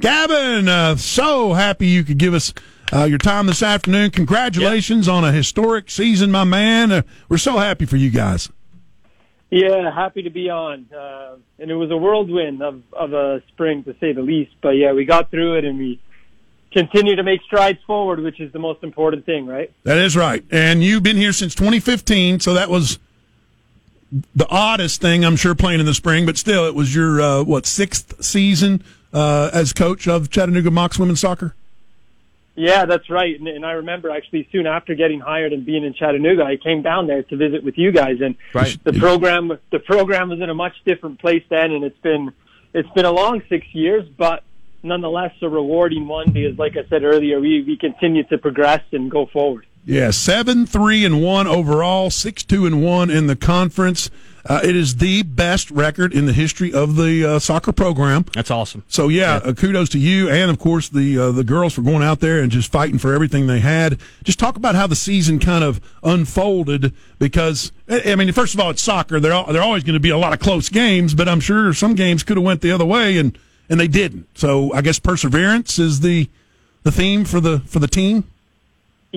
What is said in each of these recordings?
Gavin, uh, so happy you could give us uh, your time this afternoon. Congratulations yep. on a historic season, my man. Uh, we're so happy for you guys. Yeah, happy to be on. Uh, and it was a whirlwind of, of a spring, to say the least. But yeah, we got through it and we continue to make strides forward, which is the most important thing, right? That is right. And you've been here since 2015, so that was the oddest thing, I'm sure, playing in the spring, but still, it was your, uh, what, sixth season uh, as coach of Chattanooga Mocs women's soccer? Yeah, that's right. And, and I remember actually soon after getting hired and being in Chattanooga, I came down there to visit with you guys, and right. the program the program was in a much different place then, and it's been it's been a long six years, but nonetheless a rewarding one because, like I said earlier, we we continue to progress and go forward. Yeah, seven three and one overall, six two and one in the conference. Uh, it is the best record in the history of the uh, soccer program. That's awesome. So yeah, yeah. Uh, kudos to you and of course the uh, the girls for going out there and just fighting for everything they had. Just talk about how the season kind of unfolded because I mean, first of all, it's soccer. There are, there are always going to be a lot of close games, but I'm sure some games could have went the other way and and they didn't. So I guess perseverance is the the theme for the for the team.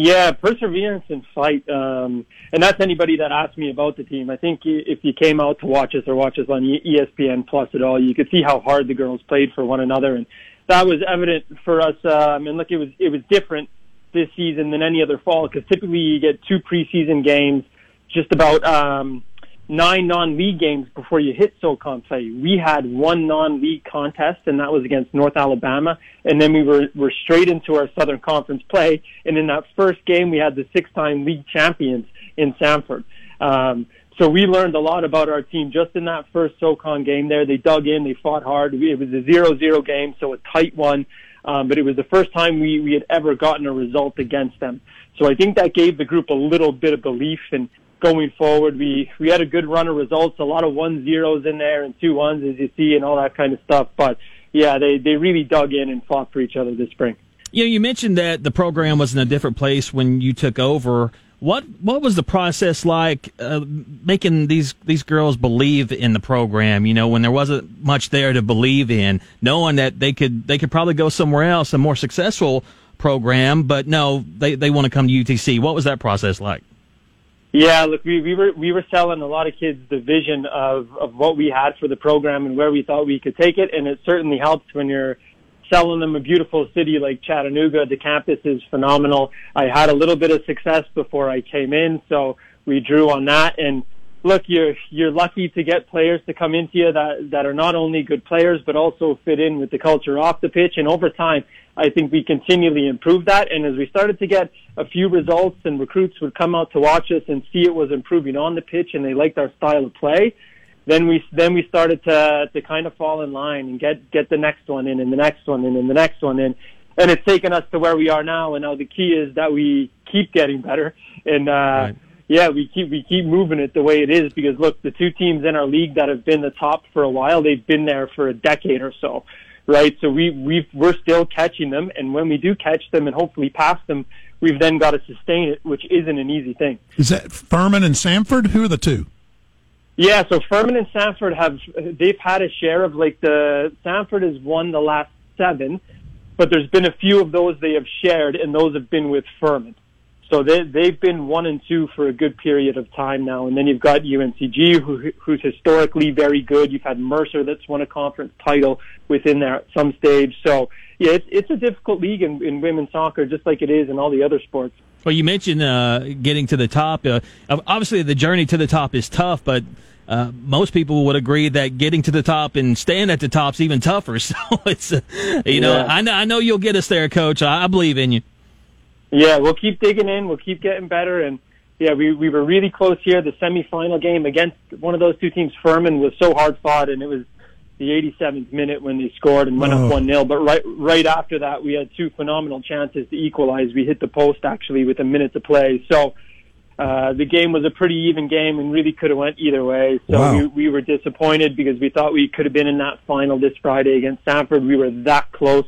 Yeah, perseverance and fight. Um, and that's anybody that asked me about the team. I think if you came out to watch us or watch us on ESPN Plus at all, you could see how hard the girls played for one another, and that was evident for us. Um, and look, it was it was different this season than any other fall because typically you get two preseason games, just about um, nine non-league games before you hit SoCon play. We had one non-league contest, and that was against North Alabama, and then we were were straight into our Southern Conference play. And in that first game, we had the six-time league champions in Samford. Um, so we learned a lot about our team just in that first SoCon game. There, they dug in, they fought hard. It was a zero-zero game, so a tight one. Um, but it was the first time we, we had ever gotten a result against them. So I think that gave the group a little bit of belief and going forward. We we had a good run of results, a lot of one zeros in there and two ones as you see, and all that kind of stuff. But yeah, they they really dug in and fought for each other this spring. You know, you mentioned that the program was in a different place when you took over. What what was the process like uh, making these these girls believe in the program? You know, when there wasn't much there to believe in, knowing that they could they could probably go somewhere else, a more successful program, but no, they they want to come to UTC. What was that process like? Yeah, look, we, we were we were selling a lot of kids the vision of of what we had for the program and where we thought we could take it, and it certainly helps when you're selling them a beautiful city like Chattanooga. The campus is phenomenal. I had a little bit of success before I came in, so we drew on that. And look, you're you're lucky to get players to come into you that that are not only good players but also fit in with the culture off the pitch. And over time, I think we continually improved that. And as we started to get a few results and recruits would come out to watch us and see it was improving on the pitch and they liked our style of play, then we then we started to to kind of fall in line and get get the next one in and the next one in and the next one in. And it's taken us to where we are now. And now the key is that we keep getting better. And uh, right. Yeah, we keep we keep moving it the way it is because look, the two teams in our league that have been the top for a while, they've been there for a decade or so right? So we we we're still catching them, and when we do catch them and hopefully pass them, we've then got to sustain it, which isn't an easy thing. Is that Furman and Samford? Who are the two? Yeah, so Furman and Samford have they've had a share of like the Samford has won the last seven, but there's been a few of those they have shared, and those have been with Furman. So they they've been one and two for a good period of time now, and then you've got UNCG, who, who's historically very good. You've had Mercer that's won a conference title within there at some stage. So yeah, it's it's a difficult league in, in women's soccer, just like it is in all the other sports. Well, you mentioned uh, getting to the top. Uh, obviously, the journey to the top is tough, but uh, most people would agree that getting to the top and staying at the top is even tougher. So it's, uh, you know, I know I know you'll get us there, Coach. I, I believe in you. Yeah, we'll keep digging in. We'll keep getting better. And yeah, we we were really close here. The semifinal game against one of those two teams, Furman, was so hard fought, and it was the 87th minute when they scored and went oh. up one 0 But right right after that, we had two phenomenal chances to equalize. We hit the post actually with a minute to play. So. Uh, the game was a pretty even game and really could have went either way. So wow. we, we were disappointed because we thought we could have been in that final this Friday against Samford. We were that close.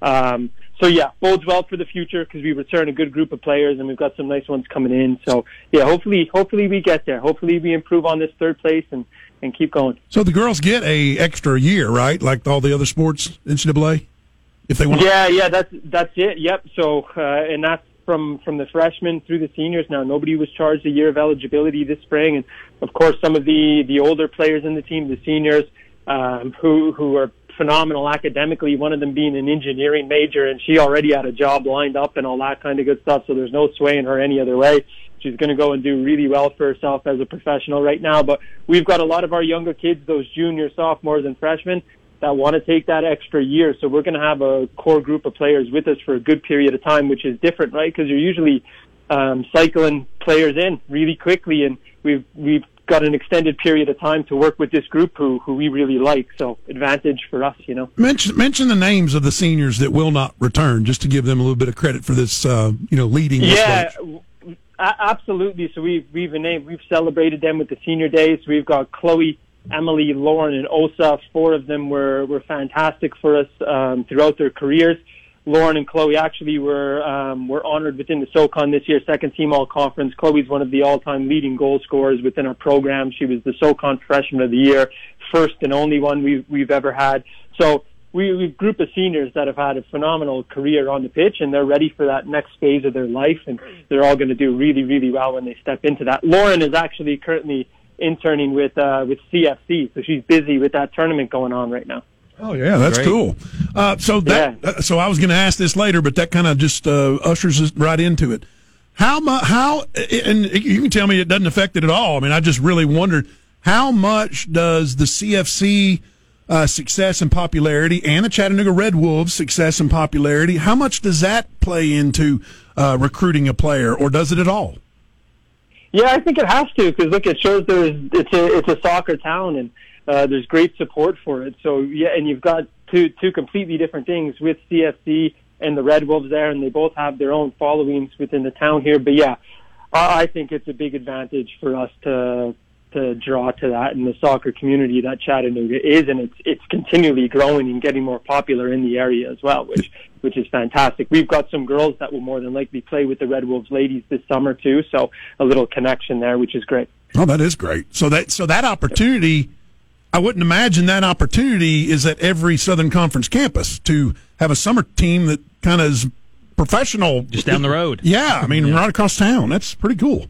Um, so yeah, bodes well for the future because we return a good group of players and we've got some nice ones coming in. So yeah, hopefully, hopefully we get there. Hopefully we improve on this third place and and keep going. So the girls get a extra year, right? Like all the other sports, in NCAA. if they want. Yeah, yeah, that's that's it. Yep. So, uh, and that's from from the freshmen through the seniors. Now, nobody was charged a year of eligibility this spring, and of course, some of the the older players in the team, the seniors, um, who who are phenomenal academically. One of them being an engineering major, and she already had a job lined up and all that kind of good stuff. So there's no swaying her any other way. She's going to go and do really well for herself as a professional right now. But we've got a lot of our younger kids, those junior, sophomores, and freshmen that want to take that extra year. So we're going to have a core group of players with us for a good period of time, which is different, right? Because you're usually um, cycling players in really quickly, and we've we've got an extended period of time to work with this group who who we really like. So advantage for us, you know. Mention mention the names of the seniors that will not return, just to give them a little bit of credit for this, uh, you know, leading. Yeah. Absolutely. So we've we've named we've celebrated them with the senior days. We've got Chloe, Emily, Lauren, and Osa. Four of them were were fantastic for us um, throughout their careers. Lauren and Chloe actually were um, were honored within the SoCon this year, second team all conference. Chloe's one of the all time leading goal scorers within our program. She was the SoCon freshman of the year, first and only one we've we've ever had. So we, we've group of seniors that have had a phenomenal career on the pitch and they're ready for that next phase of their life and they're all going to do really, really well when they step into that. Lauren is actually currently interning with, uh, with CFC, so she's busy with that tournament going on right now. Oh yeah, that's Great. cool. Uh, so that yeah. uh, so I was going to ask this later, but that kind of just uh, ushers us right into it. How much? How and you can tell me it doesn't affect it at all. I mean, I just really wondered how much does the CFC uh, success and popularity and the Chattanooga Red Wolves success and popularity. How much does that play into uh, recruiting a player, or does it at all? Yeah, I think it has to because look, it shows there's it's a it's a soccer town and uh, there's great support for it. So yeah, and you've got two two completely different things with CFC and the Red Wolves there, and they both have their own followings within the town here. But yeah, I think it's a big advantage for us to to draw to that in the soccer community that Chattanooga is, and it's it's continually growing and getting more popular in the area as well, which which is fantastic. We've got some girls that will more than likely play with the Red Wolves ladies this summer too, so a little connection there, which is great. Oh, that is great. So that so that opportunity, I wouldn't imagine that opportunity is at every Southern Conference campus to have a summer team that kind of is professional, just down the road. Yeah, I mean, yeah. right across town. That's pretty cool.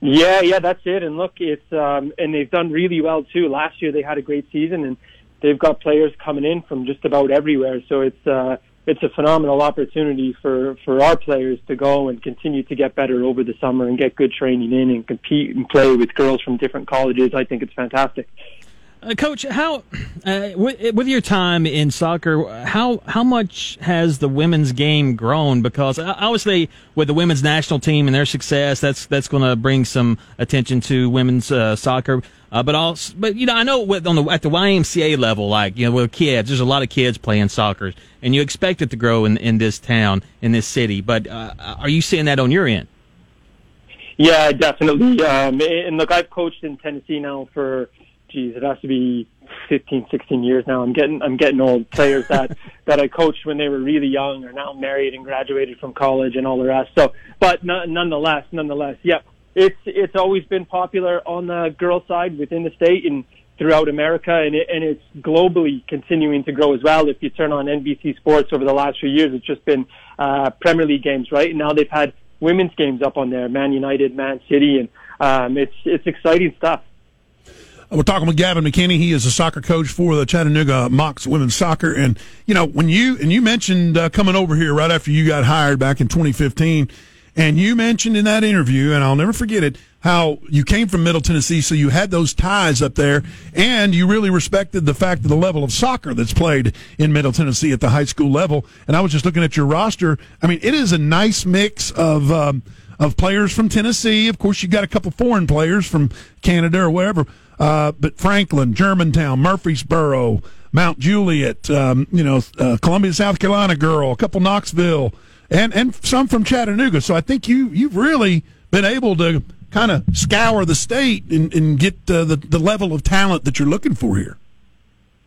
Yeah, yeah, that's it. And look, it's um, and they've done really well too. Last year they had a great season, and they've got players coming in from just about everywhere. So it's uh, it's a phenomenal opportunity for for our players to go and continue to get better over the summer and get good training in and compete and play with girls from different colleges. I think it's fantastic. Uh, Coach, how uh, with, with, your time in soccer, how how much has the women's game grown? Because uh, obviously, with the women's national team and their success, that's that's going to bring some attention to women's uh, soccer. Uh, but also, but you know, I know with on the at the YMCA level, like you know, with kids, there's a lot of kids playing soccer, and you expect it to grow in in this town, in this city. But uh, are you seeing that on your end? Yeah, definitely. Um, and look, I've coached in Tennessee now for geez, it has to be 15, 16 years now. I'm getting, I'm getting old. Players that, that I coached when they were really young are now married and graduated from college and all the rest. So, but nonetheless, nonetheless, yep, it's, it's always been popular on the girl side within the state and throughout America and, it, and it's globally continuing to grow as well. If you turn on NBC Sports over the last few years, it's just been, uh, Premier League games, right? And now they've had women's games up on there, Man United, Man City, and, um, it's, it's exciting stuff. We're talking with Gavin McKinney. He is a soccer coach for the Chattanooga Mocs women's soccer. And, you know, when you, and you mentioned uh, coming over here right after you got hired back in 2015, and you mentioned in that interview, and I'll never forget it, how you came from Middle Tennessee, so you had those ties up there, and you really respected the fact of the level of soccer that's played in Middle Tennessee at the high school level. And I was just looking at your roster. I mean, it is a nice mix of, um, of players from Tennessee. Of course, you got a couple foreign players from Canada or wherever uh, but Franklin, Germantown, Murfreesboro, Mount Juliet, um, you know, uh, Columbia, South Carolina girl, a couple Knoxville, and and some from Chattanooga. So I think you you've really been able to kind of scour the state and, and get uh, the the level of talent that you're looking for here.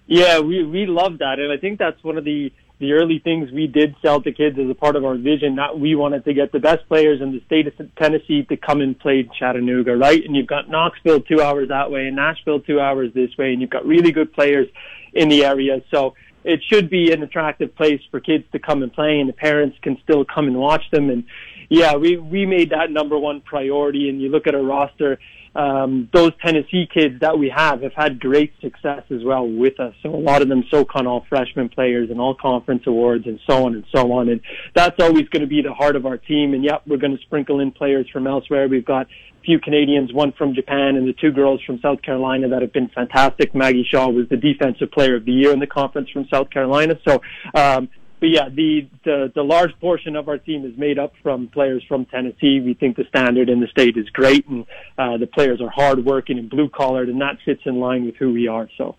Yeah, we we love that, and I think that's one of the the early things we did sell to kids as a part of our vision that we wanted to get the best players in the state of Tennessee to come and play Chattanooga, right? And you've got Knoxville two hours that way and Nashville two hours this way, and you've got really good players in the area. So it should be an attractive place for kids to come and play, and the parents can still come and watch them. And yeah, we we made that number one priority. And you look at our roster, um, those Tennessee kids that we have have had great success as well with us. So a lot of them SoCon all freshman players and all conference awards and so on and so on. And that's always going to be the heart of our team. And yep, we're going to sprinkle in players from elsewhere. We've got a few Canadians, one from Japan and the two girls from South Carolina that have been fantastic. Maggie Shaw was the defensive player of the year in the conference from South Carolina. So, um, but yeah, the, the the large portion of our team is made up from players from Tennessee. We think the standard in the state is great, and uh, the players are hardworking and blue collared, and that fits in line with who we are. So,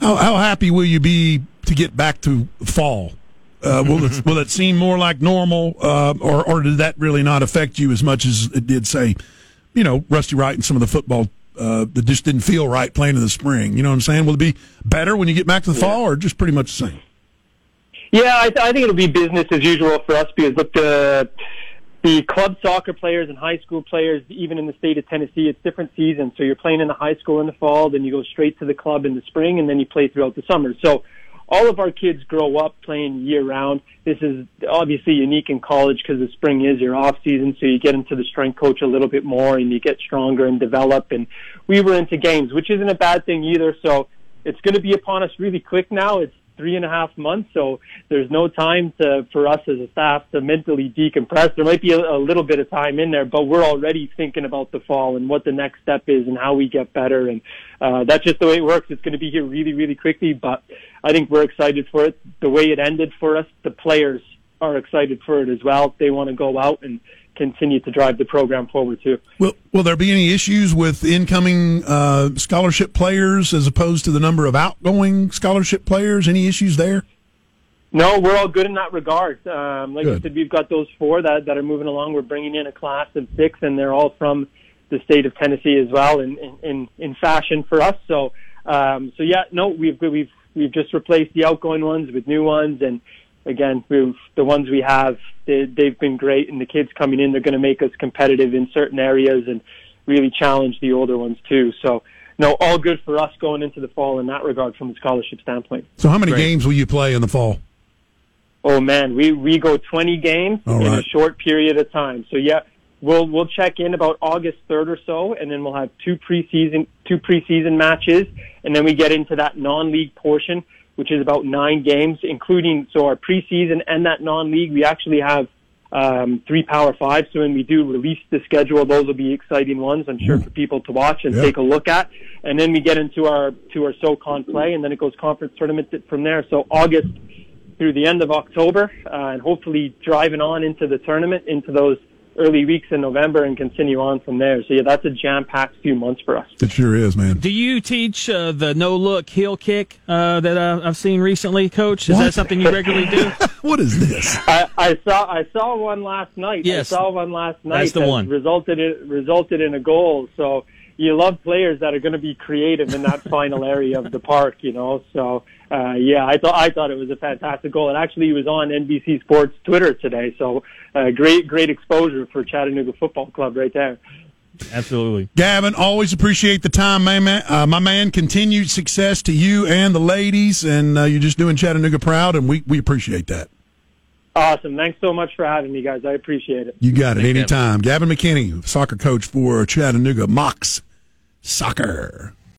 how, how happy will you be to get back to fall? Uh, will it will it seem more like normal, uh, or or did that really not affect you as much as it did, say, you know, Rusty Wright and some of the football uh, that just didn't feel right playing in the spring? You know what I'm saying? Will it be better when you get back to the fall, or just pretty much the same? Yeah, I, th- I think it'll be business as usual for us because look, the the club soccer players and high school players, even in the state of Tennessee, it's different seasons. So you're playing in the high school in the fall, then you go straight to the club in the spring, and then you play throughout the summer. So all of our kids grow up playing year round. This is obviously unique in college because the spring is your off season, so you get into the strength coach a little bit more and you get stronger and develop. And we were into games, which isn't a bad thing either. So it's going to be upon us really quick now. It's three and a half months, so there's no time to for us as a staff to mentally decompress. There might be a, a little bit of time in there, but we're already thinking about the fall and what the next step is and how we get better. And uh, that's just the way it works. It's going to be here really, really quickly, but I think we're excited for it. The way it ended for us, the players are excited for it as well. They want to go out and continue to drive the program forward too. Will Will there be any issues with incoming uh, scholarship players as opposed to the number of outgoing scholarship players? Any issues there? No, we're all good in that regard. Um, like good. I said, we've got those four that that are moving along. We're bringing in a class of six, and they're all from the state of Tennessee as well, in in in fashion for us. So, um, so yeah, no, we've we've we've just replaced the outgoing ones with new ones, and again, we've, the ones we have, they, they've been great, and the kids coming in, they're going to make us competitive in certain areas and really challenge the older ones too. So, no, all good for us going into the fall in that regard from a scholarship standpoint. So, how many great. games will you play in the fall? Oh man, we we go 20 games all in right. a short period of time. So yeah, we'll we'll check in about August 3rd or so, and then we'll have two preseason two preseason matches, and then we get into that non-league portion which is about nine games, including so our preseason and that non-league. We actually have um, three Power Fives. So when we do release the schedule, those will be exciting ones. I'm sure for people to watch and take a look at. And then we get into our to our SoCon play, and then it goes conference tournament from there. So August through the end of October, uh, and hopefully driving on into the tournament, into those early weeks in November and continue on from there. So yeah, that's a jam-packed few months for us. It sure is, man. Do you teach uh, the no-look heel kick uh, that uh, I've seen recently, Coach? Is what? that something you regularly do? what is this? I, I, saw I saw one last night. Yes, I saw one last night. That's the that one. Resulted in, resulted in a goal. So you love players that are going to be creative in that final area of the park, you know. So uh, yeah, I thought I thought it was a fantastic goal. And actually, he was on NBC Sports Twitter today, so uh, great great exposure for Chattanooga Football Club right there. Absolutely, Gavin. Always appreciate the time, man. Uh, my man, continued success to you and the ladies, and uh, you're just doing Chattanooga proud, and we we appreciate that. Awesome. Thanks so much for having me, guys. I appreciate it. You got it. Thanks, Anytime. Gavin. Gavin McKinney, soccer coach for Chattanooga Mocs Soccer.